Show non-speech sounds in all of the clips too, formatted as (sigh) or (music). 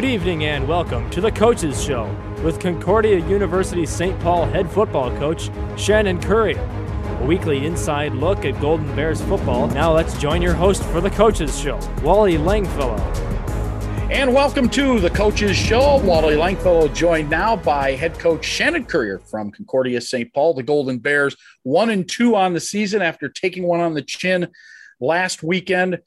Good evening and welcome to the Coaches Show with Concordia University St. Paul head football coach Shannon Currier. A weekly inside look at Golden Bears football. Now let's join your host for the Coaches Show, Wally Langfellow. And welcome to the Coaches Show. Wally Langfellow joined now by head coach Shannon Currier from Concordia St. Paul. The Golden Bears one and two on the season after taking one on the chin last weekend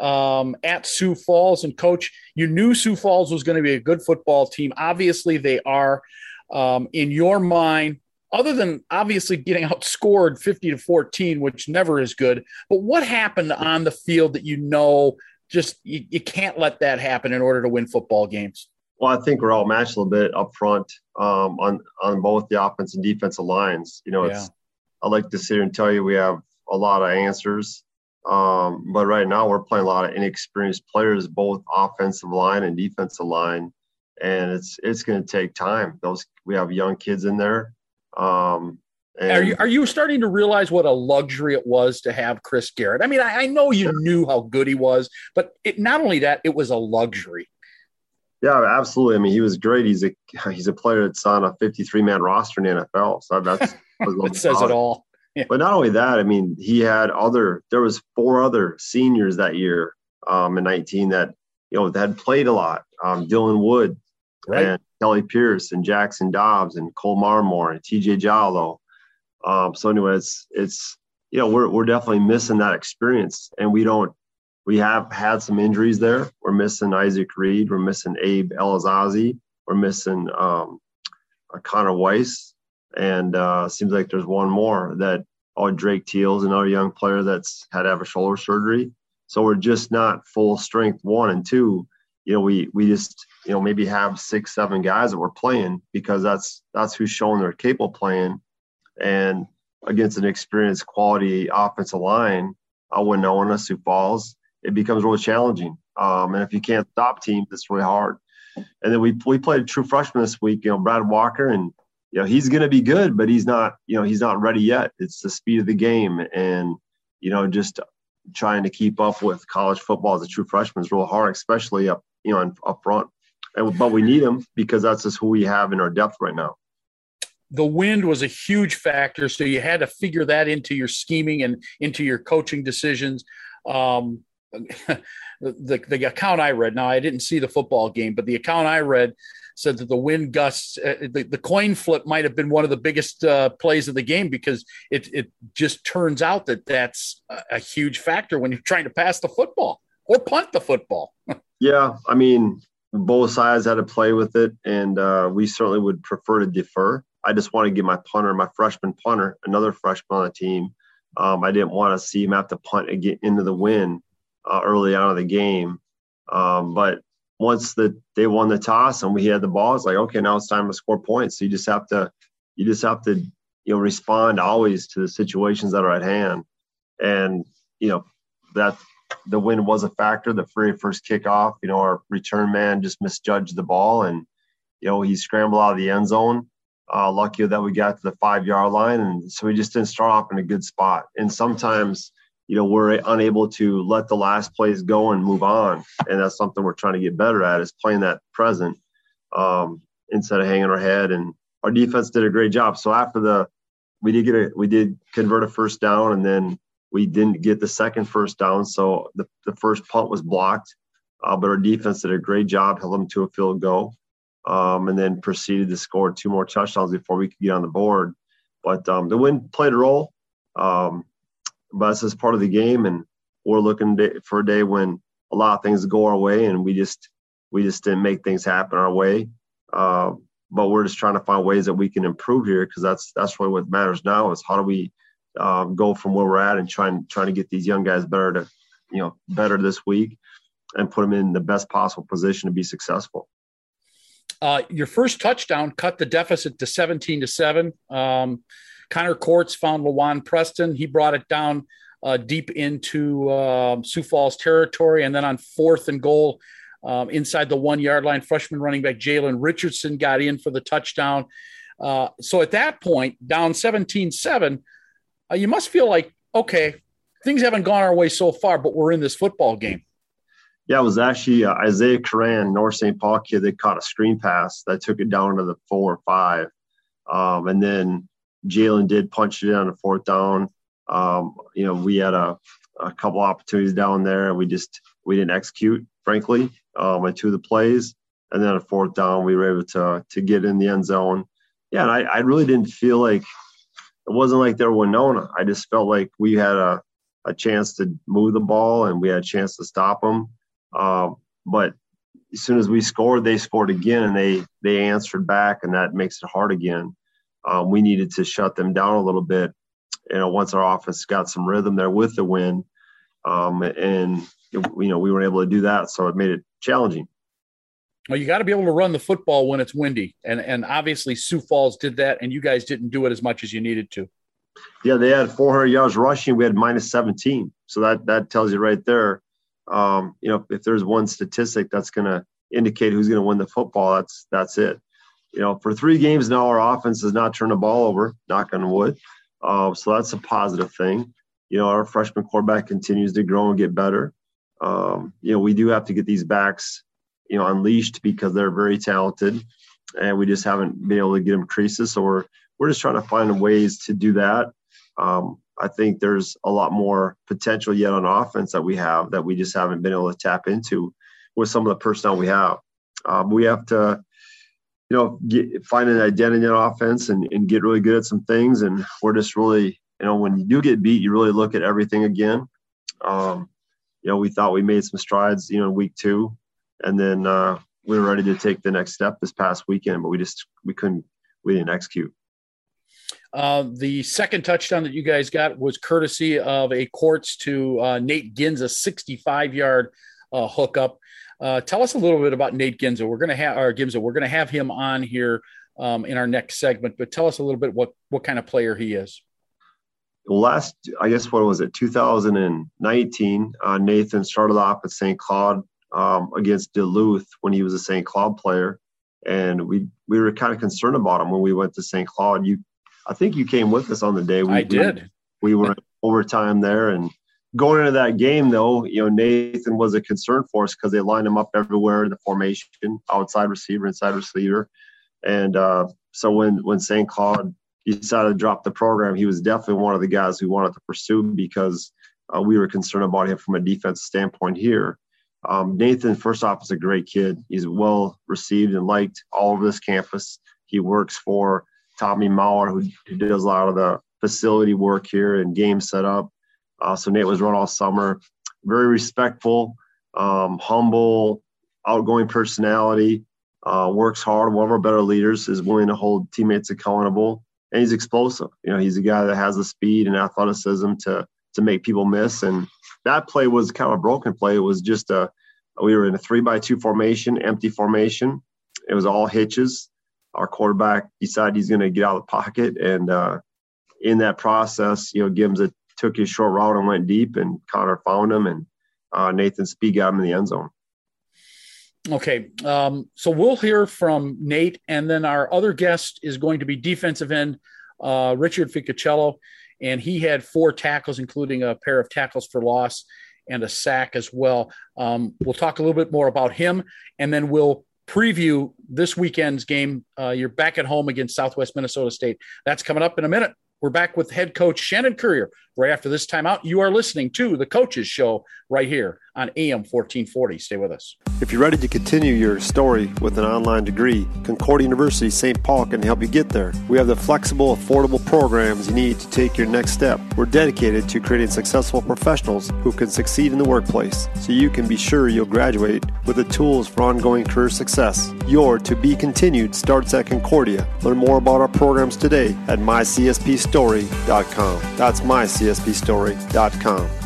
um, at Sioux Falls. And coach, you knew Sioux Falls was going to be a good football team. Obviously, they are. Um, in your mind, other than obviously getting (laughs) outscored 50 to 14, which never is good, but what happened on the field that you know just you, you can't let that happen in order to win football games? Well, I think we're all matched a little bit up front um, on on both the offense and defensive lines. You know, it's yeah. I like to sit here and tell you we have a lot of answers um, but right now we're playing a lot of inexperienced players, both offensive line and defensive line, and it's it's going to take time. Those we have young kids in there. Um, are you are you starting to realize what a luxury it was to have Chris Garrett? I mean, I, I know you knew how good he was, but it not only that, it was a luxury. Yeah, absolutely. I mean, he was great. He's a he's a player that's on a 53 man roster in the NFL. So that's (laughs) it says it all. But not only that, I mean, he had other. There was four other seniors that year um, in 19 that you know had played a lot. Um, Dylan Wood right. and Kelly Pierce and Jackson Dobbs and Cole Marmore and T.J. Jallo. Um, so anyway, it's it's you know we're we're definitely missing that experience, and we don't. We have had some injuries there. We're missing Isaac Reed. We're missing Abe Elazazi. We're missing um, Connor Weiss and uh, seems like there's one more that oh Drake Teal's another young player that's had to have a shoulder surgery. So we're just not full strength one and two. You know, we we just you know maybe have six seven guys that we're playing because that's that's who's showing they're capable playing, and against an experienced quality offensive line, I wouldn't know in Sioux Falls, it becomes really challenging. Um, and if you can't stop teams, it's really hard. And then we we played a true freshman this week, you know, Brad Walker, and you know he's going to be good, but he's not you know he's not ready yet. It's the speed of the game, and you know just trying to keep up with college football as a true freshman is real hard, especially up you know up front. And, but we need him because that's just who we have in our depth right now. The wind was a huge factor, so you had to figure that into your scheming and into your coaching decisions. Um, (laughs) the, the account I read, now I didn't see the football game, but the account I read said that the wind gusts, uh, the, the coin flip might have been one of the biggest uh, plays of the game because it, it just turns out that that's a, a huge factor when you're trying to pass the football or punt the football. (laughs) yeah. I mean, both sides had to play with it, and uh, we certainly would prefer to defer. I just want to give my punter, my freshman punter, another freshman on the team. Um, I didn't want to see him have to punt and get into the wind uh, early on in the game. Um, but once the they won the toss and we had the ball, it's like okay, now it's time to score points. So you just have to you just have to you know respond always to the situations that are at hand, and you know that the wind was a factor. The very first kickoff, you know, our return man just misjudged the ball, and you know he scrambled out of the end zone. Uh, lucky that we got to the five yard line, and so we just didn't start off in a good spot. And sometimes you know we're unable to let the last plays go and move on. And that's something we're trying to get better at is playing that present um, instead of hanging our head. And our defense did a great job. So after the we did get a we did convert a first down and then we didn't get the second first down. So the, the first punt was blocked uh, but our defense did a great job held them to a field goal um, and then proceeded to score two more touchdowns before we could get on the board. But um, the wind played a role. Um, but it's just part of the game, and we're looking for a day when a lot of things go our way, and we just we just didn't make things happen our way. Uh, but we're just trying to find ways that we can improve here because that's that's really what matters now is how do we um, go from where we're at and trying trying to get these young guys better to you know better this week and put them in the best possible position to be successful. Uh, your first touchdown cut the deficit to 17 to 7. Um, Connor Courts found Lawan Preston. He brought it down uh, deep into uh, Sioux Falls territory. And then on fourth and goal, um, inside the one yard line, freshman running back Jalen Richardson got in for the touchdown. Uh, so at that point, down 17 7, uh, you must feel like, okay, things haven't gone our way so far, but we're in this football game. Yeah, it was actually uh, Isaiah Coran, North St. Paul kid that caught a screen pass that took it down to the four or five. Um, and then Jalen did punch it in on the fourth down. Um, you know, we had a, a couple opportunities down there and we just we didn't execute, frankly, um, on two of the plays. And then a fourth down, we were able to to get in the end zone. Yeah, and I, I really didn't feel like it wasn't like they were Winona. I just felt like we had a, a chance to move the ball and we had a chance to stop them. Um, but as soon as we scored, they scored again and they they answered back, and that makes it hard again. Um, we needed to shut them down a little bit. You know, once our offense got some rhythm there with the win, um, and you know we were able to do that, so it made it challenging. Well, you got to be able to run the football when it's windy, and and obviously Sioux Falls did that, and you guys didn't do it as much as you needed to. Yeah, they had 400 yards rushing. We had minus 17, so that that tells you right there. Um, you know, if there's one statistic that's going to indicate who's going to win the football, that's that's it. You know, for three games now, our offense has not turned the ball over. Knock on wood. Uh, so that's a positive thing. You know, our freshman quarterback continues to grow and get better. Um, you know, we do have to get these backs you know unleashed because they're very talented, and we just haven't been able to get them creases. So we're we're just trying to find ways to do that. Um, I think there's a lot more potential yet on offense that we have that we just haven't been able to tap into with some of the personnel we have. Um, we have to, you know, get, find an identity in offense and, and get really good at some things. And we're just really, you know, when you do get beat, you really look at everything again. Um, you know, we thought we made some strides, you know, in week two, and then uh, we were ready to take the next step this past weekend, but we just we couldn't we didn't execute. Uh, the second touchdown that you guys got was courtesy of a courts to uh, Nate Gimza, 65 yard uh, hookup. Uh, tell us a little bit about Nate Gimza. We're going to have our Gimza. We're going to have him on here um, in our next segment, but tell us a little bit what what kind of player he is. Last, I guess, what was it, 2019? Uh, Nathan started off at St. Cloud um, against Duluth when he was a St. Cloud player, and we we were kind of concerned about him when we went to St. Cloud. You, I think you came with us on the day. We, I did. We, we were overtime there, and going into that game though, you know Nathan was a concern for us because they lined him up everywhere in the formation, outside receiver, inside receiver, and uh, so when when St. Cloud decided to drop the program, he was definitely one of the guys we wanted to pursue because uh, we were concerned about him from a defense standpoint here. Um, Nathan, first off, is a great kid. He's well received and liked all over this campus. He works for Tommy Maurer, who, who does a lot of the facility work here and game setup. Uh, so Nate was run all summer. Very respectful, um, humble, outgoing personality. Uh, works hard. One of our better leaders is willing to hold teammates accountable, and he's explosive. You know, he's a guy that has the speed and athleticism to to make people miss. And that play was kind of a broken play. It was just a we were in a three by two formation, empty formation. It was all hitches. Our quarterback decided he's going to get out of the pocket, and uh, in that process, you know, Gibbs took his short route and went deep, and Connor found him, and uh, Nathan Speed got him in the end zone. Okay, um, so we'll hear from Nate, and then our other guest is going to be defensive end uh, Richard Ficacello and he had four tackles, including a pair of tackles for loss and a sack as well. Um, we'll talk a little bit more about him, and then we'll preview this weekend's game. Uh, you're back at home against Southwest Minnesota State. That's coming up in a minute. We're back with head coach Shannon Currier right after this timeout. You are listening to the Coaches Show right here on AM 1440. Stay with us. If you're ready to continue your story with an online degree, Concordia University St. Paul can help you get there. We have the flexible, affordable programs you need to take your next step. We're dedicated to creating successful professionals who can succeed in the workplace so you can be sure you'll graduate with the tools for ongoing career success. Your to be continued starts at Concordia. Learn more about our programs today at mycspstory.com. That's mycspstory.com.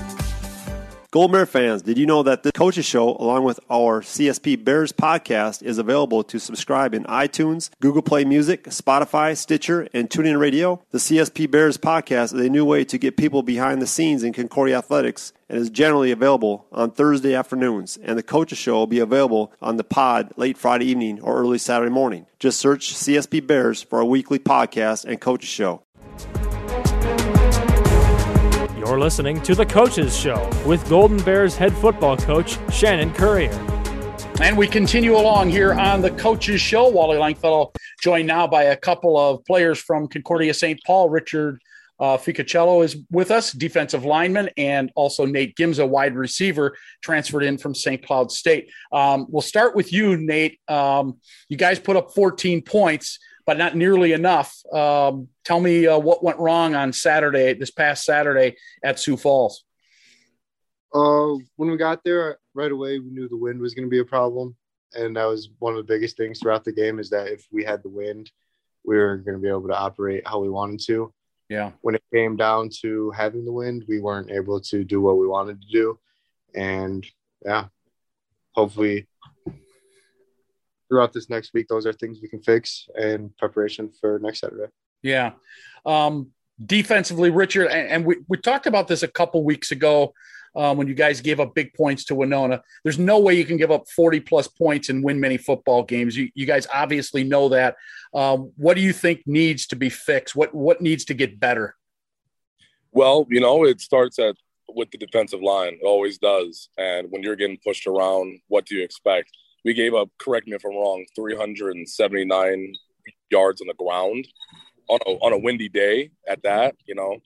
Golden Bear fans, did you know that the Coaches Show, along with our CSP Bears podcast, is available to subscribe in iTunes, Google Play Music, Spotify, Stitcher, and TuneIn Radio? The CSP Bears podcast is a new way to get people behind the scenes in Concordia athletics and is generally available on Thursday afternoons. And the Coaches Show will be available on the pod late Friday evening or early Saturday morning. Just search CSP Bears for a weekly podcast and Coaches Show. You're listening to The Coaches Show with Golden Bears head football coach Shannon Currier. And we continue along here on the Coaches Show. Wally Langfellow joined now by a couple of players from Concordia St. Paul. Richard uh, Ficacello is with us, defensive lineman, and also Nate Gimza, wide receiver, transferred in from St. Cloud State. Um, we'll start with you, Nate. Um, you guys put up 14 points, but not nearly enough. Um, tell me uh, what went wrong on Saturday, this past Saturday at Sioux Falls. Uh, when we got there, right away we knew the wind was going to be a problem, and that was one of the biggest things throughout the game. Is that if we had the wind, we were going to be able to operate how we wanted to. Yeah. When it came down to having the wind, we weren't able to do what we wanted to do, and yeah, hopefully throughout this next week, those are things we can fix in preparation for next Saturday. Yeah. Um, defensively, Richard, and, and we, we talked about this a couple weeks ago um, when you guys gave up big points to Winona. There's no way you can give up 40 plus points and win many football games. You, you guys obviously know that. Um, what do you think needs to be fixed? What what needs to get better? Well, you know, it starts at with the defensive line. It always does. And when you're getting pushed around, what do you expect? We gave up, correct me if I'm wrong, 379 yards on the ground on a, on a windy day at that, you know.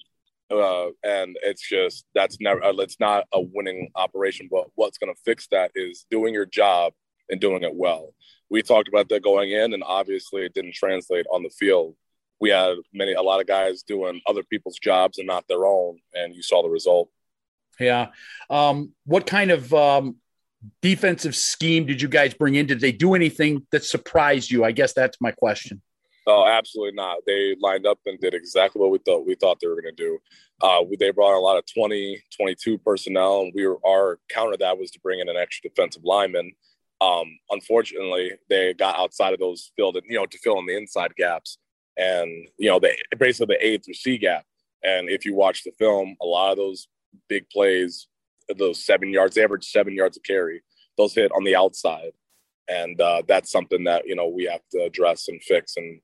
Uh, and it's just that's never uh, it's not a winning operation but what's going to fix that is doing your job and doing it well. We talked about that going in and obviously it didn't translate on the field. We had many a lot of guys doing other people's jobs and not their own and you saw the result. Yeah. Um, what kind of um, defensive scheme did you guys bring in did they do anything that surprised you i guess that's my question Oh, absolutely not. They lined up and did exactly what we thought we thought they were going to do. Uh, they brought a lot of 20, 22 personnel, and we were our counter to that was to bring in an extra defensive lineman. Um, unfortunately, they got outside of those filled, you know, to fill in the inside gaps, and you know, they basically the A through C gap. And if you watch the film, a lot of those big plays, those seven yards, they average seven yards of carry. Those hit on the outside, and uh, that's something that you know we have to address and fix and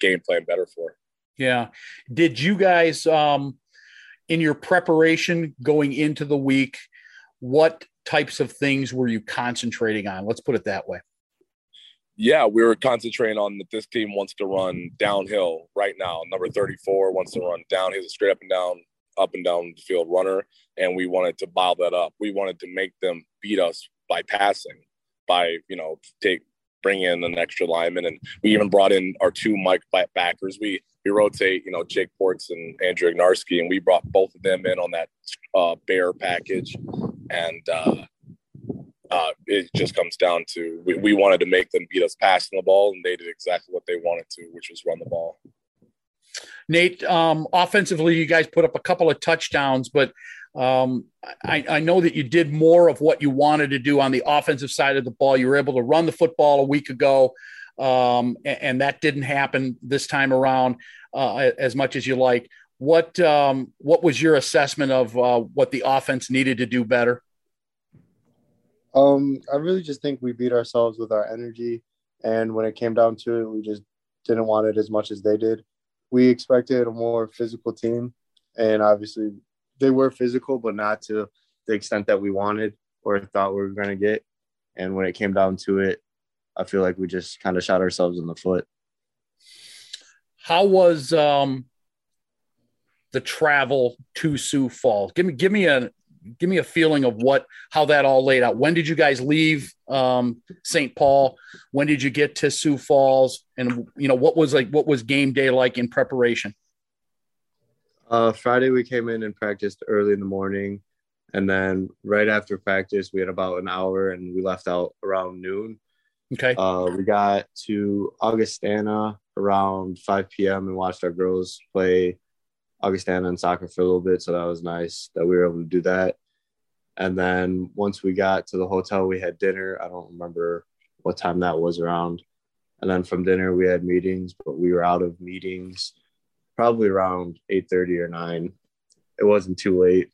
game plan better for. Yeah. Did you guys, um, in your preparation going into the week, what types of things were you concentrating on? Let's put it that way. Yeah, we were concentrating on that this team wants to run downhill right now. Number 34 wants to run down. He's a straight up and down, up and down the field runner. And we wanted to bile that up. We wanted to make them beat us by passing, by, you know, take bring in an extra lineman, and we even brought in our two Mike backers. We we rotate, you know, Jake Ports and Andrew Ignarski, and we brought both of them in on that uh, bear package, and uh, uh, it just comes down to we, we wanted to make them beat us passing the ball, and they did exactly what they wanted to, which was run the ball. Nate, um, offensively, you guys put up a couple of touchdowns, but um, I, I, know that you did more of what you wanted to do on the offensive side of the ball. You were able to run the football a week ago, um, and, and, that didn't happen this time around uh, as much as you like. What um, what was your assessment of uh, what the offense needed to do better? Um, I really just think we beat ourselves with our energy, and when it came down to it, we just didn't want it as much as they did. We expected a more physical team, and obviously they were physical, but not to the extent that we wanted or thought we were going to get. And when it came down to it, I feel like we just kind of shot ourselves in the foot. How was um, the travel to Sioux Falls? Give me, give me a, give me a feeling of what, how that all laid out. When did you guys leave um, St. Paul? When did you get to Sioux Falls? And you know, what was like, what was game day like in preparation? Uh, Friday we came in and practiced early in the morning, and then right after practice we had about an hour, and we left out around noon. Okay. Uh, we got to Augustana around 5 p.m. and watched our girls play Augustana and soccer for a little bit, so that was nice that we were able to do that. And then once we got to the hotel, we had dinner. I don't remember what time that was around. And then from dinner, we had meetings, but we were out of meetings probably around 8.30 or 9 it wasn't too late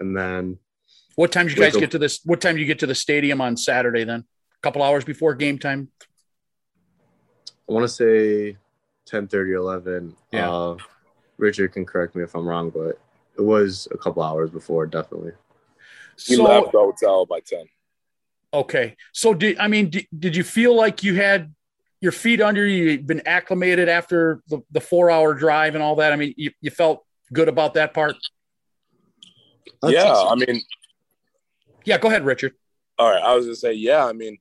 and then what time did you guys get to this what time did you get to the stadium on saturday then a couple hours before game time i want to say 10 30 11 yeah. Uh, richard can correct me if i'm wrong but it was a couple hours before, definitely. We so, left the hotel by ten. Okay, so did I mean did, did you feel like you had your feet under you? You'd been acclimated after the, the four hour drive and all that. I mean, you, you felt good about that part. yeah, I mean, yeah. Go ahead, Richard. All right, I was gonna say, yeah. I mean,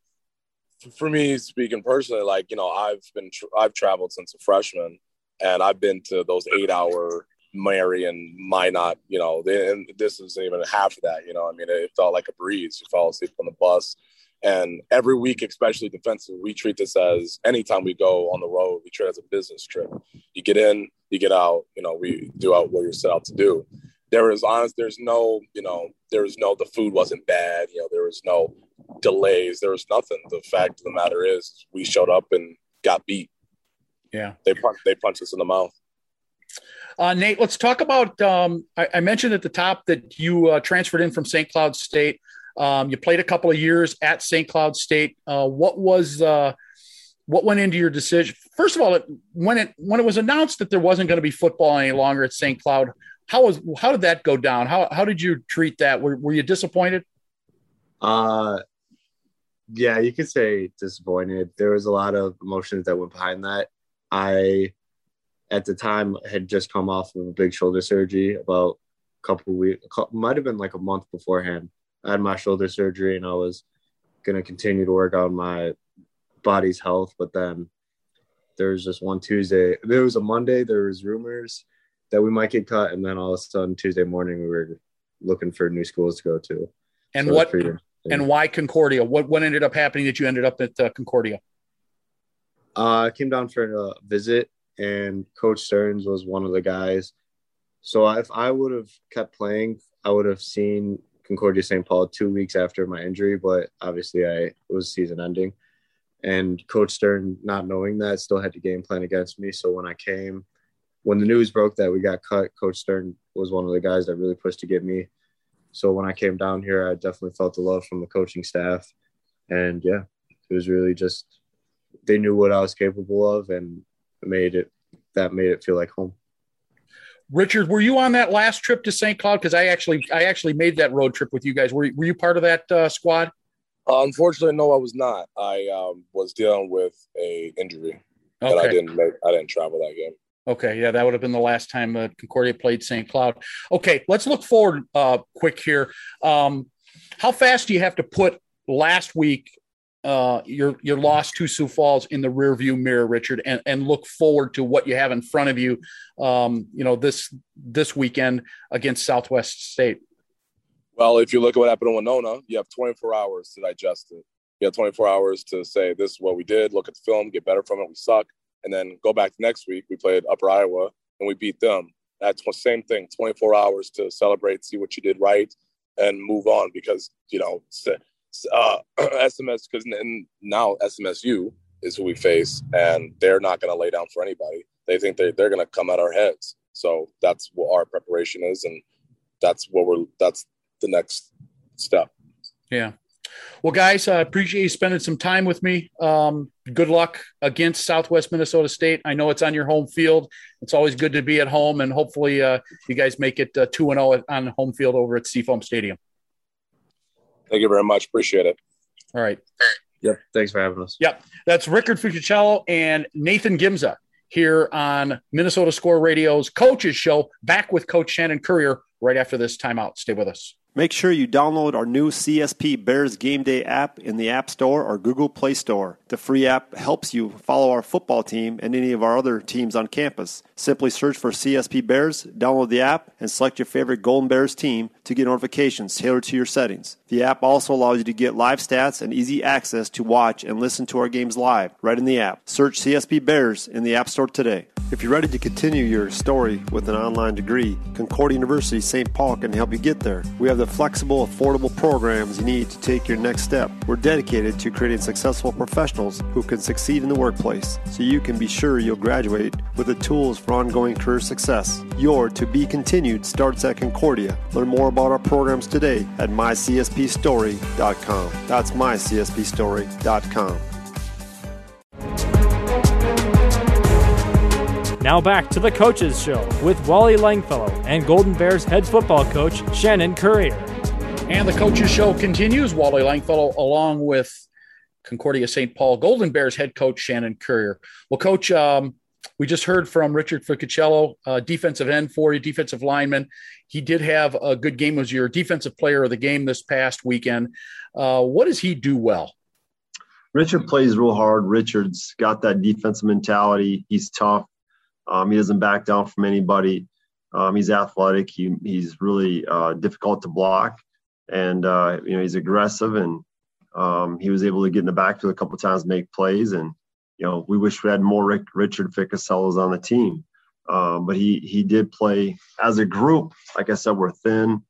for me speaking personally, like you know, I've been I've traveled since a freshman, and I've been to those eight hour Marion, Minot, you know, and this isn't even half of that. You know, I mean, it felt like a breeze. You fall asleep on the bus. And every week, especially defensive, we treat this as anytime we go on the road, we treat it as a business trip. You get in, you get out, you know, we do out what you're set out to do. There is honest, there's no, you know, there was no, the food wasn't bad, you know, there was no delays, there was nothing. The fact of the matter is, we showed up and got beat. Yeah. They, they punched us in the mouth. Uh, Nate, let's talk about. Um, I, I, mentioned at the top that you uh, transferred in from St. Cloud State. Um, you played a couple of years at St. Cloud State. Uh, what was uh, what went into your decision? First of all, it, when it when it was announced that there wasn't going to be football any longer at St. Cloud, how was how did that go down? How how did you treat that? Were, were you disappointed? Uh, yeah, you could say disappointed. There was a lot of emotions that went behind that. I at the time had just come off of a big shoulder surgery about a couple weeks, might have been like a month beforehand. I had my shoulder surgery and I was going to continue to work on my body's health. But then there was just one Tuesday, there was a Monday, there was rumors that we might get cut. And then all of a sudden Tuesday morning, we were looking for new schools to go to. And so what, and why Concordia? What, what ended up happening that you ended up at uh, Concordia? Uh, I came down for a visit and Coach Stearns was one of the guys. So if I would have kept playing, I would have seen Concordia St. Paul two weeks after my injury, but obviously I it was season ending. And Coach Stern, not knowing that, still had to game plan against me. So when I came, when the news broke that we got cut, Coach Stern was one of the guys that really pushed to get me. So when I came down here, I definitely felt the love from the coaching staff. And yeah, it was really just they knew what I was capable of and made it that made it feel like home. Richard, were you on that last trip to St. Cloud? Because I actually I actually made that road trip with you guys. Were, were you part of that uh, squad? Uh, unfortunately, no, I was not. I um, was dealing with a injury, okay. and I didn't make, I didn't travel that game. Okay, yeah, that would have been the last time uh, Concordia played St. Cloud. Okay, let's look forward uh, quick here. Um, how fast do you have to put last week uh, your your loss to Sioux Falls in the rearview mirror, Richard, and, and look forward to what you have in front of you. Um, you know this this weekend against Southwest State. Well, if you look at what happened in Winona, you have 24 hours to digest it. You have 24 hours to say this is what we did. Look at the film, get better from it. We suck, and then go back to next week. We played Upper Iowa and we beat them. That's the same thing. 24 hours to celebrate, see what you did right, and move on because you know uh, (clears throat) SMS because now SMSU is who we face, and they're not going to lay down for anybody. They think they they're going to come at our heads. So that's what our preparation is, and that's what we're. That's the next step. Yeah. Well, guys, I appreciate you spending some time with me. Um, good luck against Southwest Minnesota State. I know it's on your home field. It's always good to be at home, and hopefully, uh, you guys make it uh, two and zero oh on home field over at Seafoam Stadium. Thank you very much. Appreciate it. All right. Yep. Thanks for having us. Yep. That's Rickard Ficacello and Nathan Gimza here on Minnesota Score Radio's Coaches Show. Back with Coach Shannon Currier right after this timeout. Stay with us. Make sure you download our new CSP Bears Game Day app in the App Store or Google Play Store. The free app helps you follow our football team and any of our other teams on campus. Simply search for CSP Bears, download the app, and select your favorite Golden Bears team to get notifications tailored to your settings. The app also allows you to get live stats and easy access to watch and listen to our games live right in the app. Search CSP Bears in the App Store today. If you're ready to continue your story with an online degree, Concordia University St. Paul can help you get there. We have the flexible, affordable programs you need to take your next step. We're dedicated to creating successful professionals who can succeed in the workplace so you can be sure you'll graduate with the tools for ongoing career success. Your to be continued starts at Concordia. Learn more about our programs today at mycspstory.com. That's mycspstory.com. Now back to the Coaches Show with Wally Langfellow and Golden Bears head football coach Shannon Currier. And the Coaches Show continues. Wally Langfellow along with Concordia St. Paul Golden Bears head coach Shannon Currier. Well, Coach, um, we just heard from Richard Ficacello, uh, defensive end for you, defensive lineman. He did have a good game. Was your defensive player of the game this past weekend. Uh, what does he do well? Richard plays real hard. Richard's got that defensive mentality. He's tough. Um, he doesn't back down from anybody. Um, he's athletic. He, he's really uh, difficult to block, and uh, you know he's aggressive. And um, he was able to get in the backfield a couple times, make plays. And you know we wish we had more Rick, Richard Ficacellos on the team, um, but he he did play as a group. Like I said, we're thin.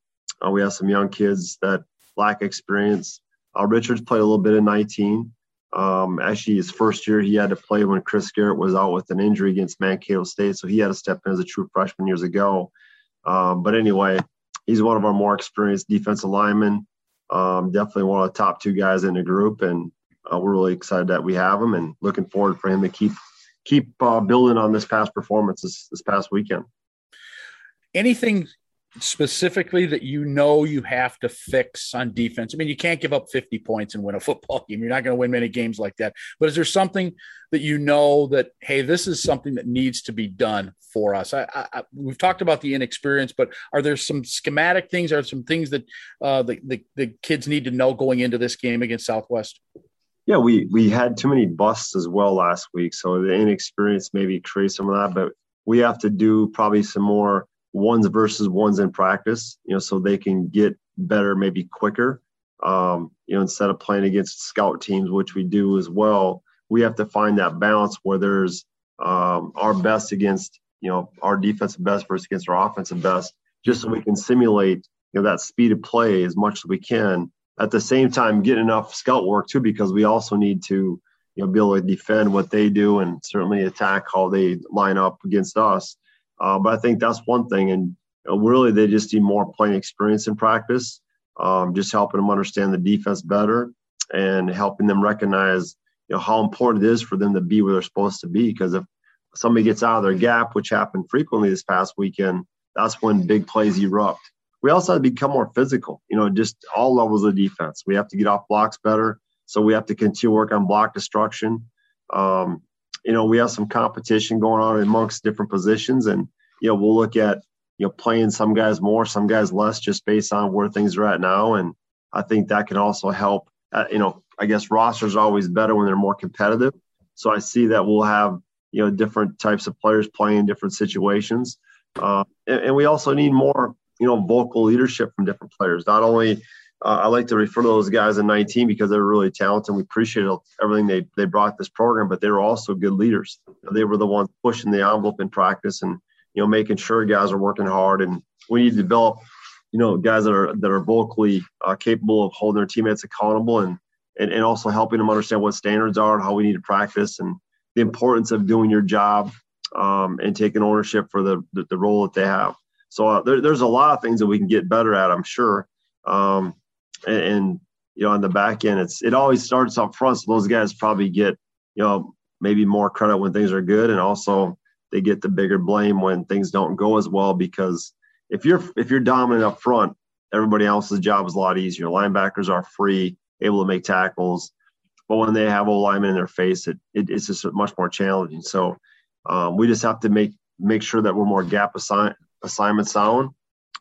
Uh, we have some young kids that lack experience. Uh, Richard's played a little bit in 19. Um, actually, his first year, he had to play when Chris Garrett was out with an injury against Mankato State. So he had to step in as a true freshman years ago. Um, but anyway, he's one of our more experienced defensive linemen. Um, definitely one of the top two guys in the group. And uh, we're really excited that we have him and looking forward for him to keep keep uh, building on this past performance this, this past weekend. Anything specifically that you know you have to fix on defense? I mean, you can't give up 50 points and win a football (laughs) game. You're not going to win many games like that. But is there something that you know that, hey, this is something that needs to be done for us? I, I, we've talked about the inexperience, but are there some schematic things? Are some things that uh, the, the, the kids need to know going into this game against Southwest? Yeah, we we had too many busts as well last week, so the inexperience maybe creates some of that. But we have to do probably some more ones versus ones in practice, you know, so they can get better maybe quicker. Um, you know, instead of playing against scout teams, which we do as well, we have to find that balance where there's um, our best against, you know, our defensive best versus against our offensive best, just so we can simulate, you know, that speed of play as much as we can. At the same time, get enough scout work too, because we also need to, you know, be able to defend what they do and certainly attack how they line up against us. Uh, but I think that's one thing. And you know, really, they just need more playing experience in practice, um, just helping them understand the defense better and helping them recognize you know how important it is for them to be where they're supposed to be. Because if somebody gets out of their gap, which happened frequently this past weekend, that's when big plays erupt. We also have to become more physical, you know, just all levels of defense. We have to get off blocks better. So we have to continue work on block destruction. Um, you know, we have some competition going on amongst different positions, and you know, we'll look at you know playing some guys more, some guys less, just based on where things are at now. And I think that can also help. Uh, you know, I guess rosters are always better when they're more competitive. So I see that we'll have you know different types of players playing different situations, uh, and, and we also need more you know vocal leadership from different players. Not only uh, I like to refer to those guys in 19 because they're really talented. We appreciate everything they, they brought this program, but they were also good leaders. They were the ones pushing the envelope in practice and, you know, making sure guys are working hard. And we need to develop, you know, guys that are, that are vocally uh, capable of holding their teammates accountable and, and, and also helping them understand what standards are and how we need to practice and the importance of doing your job um, and taking ownership for the, the, the role that they have. So uh, there, there's a lot of things that we can get better at, I'm sure. Um, and, and you know on the back end it's it always starts up front. So those guys probably get you know maybe more credit when things are good. And also they get the bigger blame when things don't go as well because if you're if you're dominant up front everybody else's job is a lot easier. Linebackers are free able to make tackles. But when they have a lineman in their face it, it it's just much more challenging. So um, we just have to make make sure that we're more gap assign, assignment sound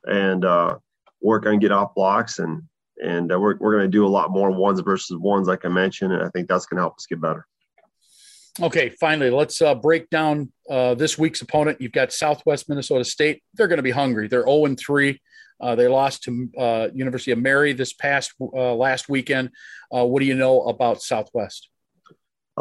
and uh, work on get off blocks and and uh, we're, we're going to do a lot more ones versus ones like i mentioned and i think that's going to help us get better. Okay finally let's uh, break down uh, this week's opponent. You've got southwest minnesota state. They're going to be hungry. They're 0 and 3 uh, they lost to uh, university of mary this past uh, last weekend. What do you know about southwest?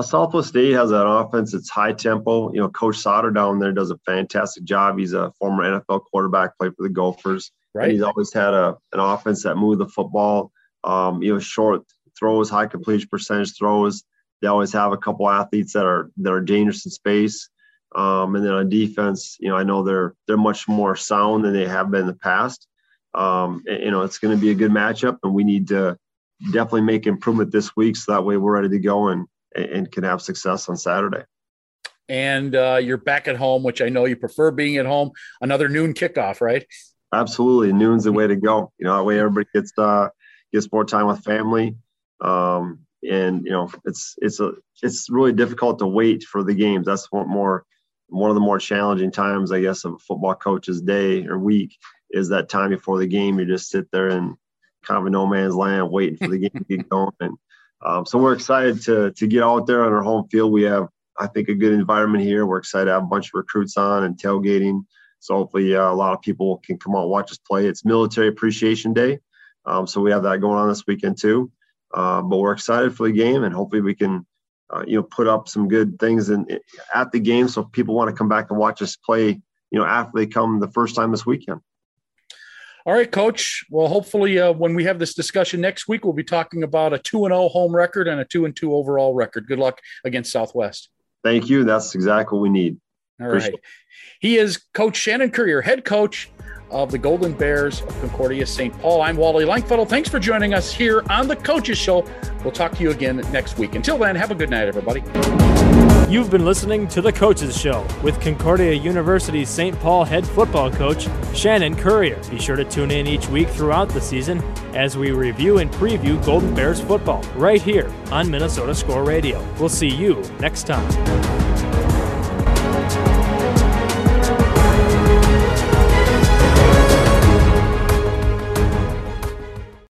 Southwest State has an offense. That's high tempo. You know, Coach Sauter down there does a fantastic job. He's a former NFL quarterback, played for the Gophers. Right. And he's always had a an offense that moved the football. Um, you know, short throws, high completion percentage throws. They always have a couple athletes that are that are dangerous in space. Um, and then on defense, you know, I know they're they're much more sound than they have been in the past. Um, and, you know, it's going to be a good matchup, and we need to definitely make improvement this week so that way we're ready to go and and can have success on Saturday. and uh, you're back at home, which I know you prefer being at home. Another noon kickoff, right? Absolutely, noon's the way to go. You know, that way everybody gets uh, gets more time with family. Um, and you know, it's it's a it's really difficult to wait for the games. That's what more one of the more challenging times, I guess, of a football coach's day or week is that time before the game. You just sit there and kind of a no man's land, waiting for the game to get (laughs) going. And um, so we're excited to to get out there on our home field. We have, I think, a good environment here. We're excited to have a bunch of recruits on and tailgating. So hopefully, uh, a lot of people can come out and watch us play. It's Military Appreciation Day, um, so we have that going on this weekend too. Uh, but we're excited for the game, and hopefully, we can uh, you know put up some good things in, at the game. So people want to come back and watch us play you know after they come the first time this weekend. All right coach. Well hopefully uh, when we have this discussion next week we'll be talking about a 2 and 0 home record and a 2 and 2 overall record. Good luck against southwest. Thank you. That's exactly what we need all Appreciate right. It. he is coach shannon Currier, head coach of the Golden Bears of Concordia St. Paul. I'm Wally Langfellow. Thanks for joining us here on The Coaches Show. We'll talk to you again next week. Until then, have a good night, everybody. You've been listening to The Coaches Show with Concordia University St. Paul head football coach Shannon Currier. Be sure to tune in each week throughout the season as we review and preview Golden Bears football right here on Minnesota Score Radio. We'll see you next time.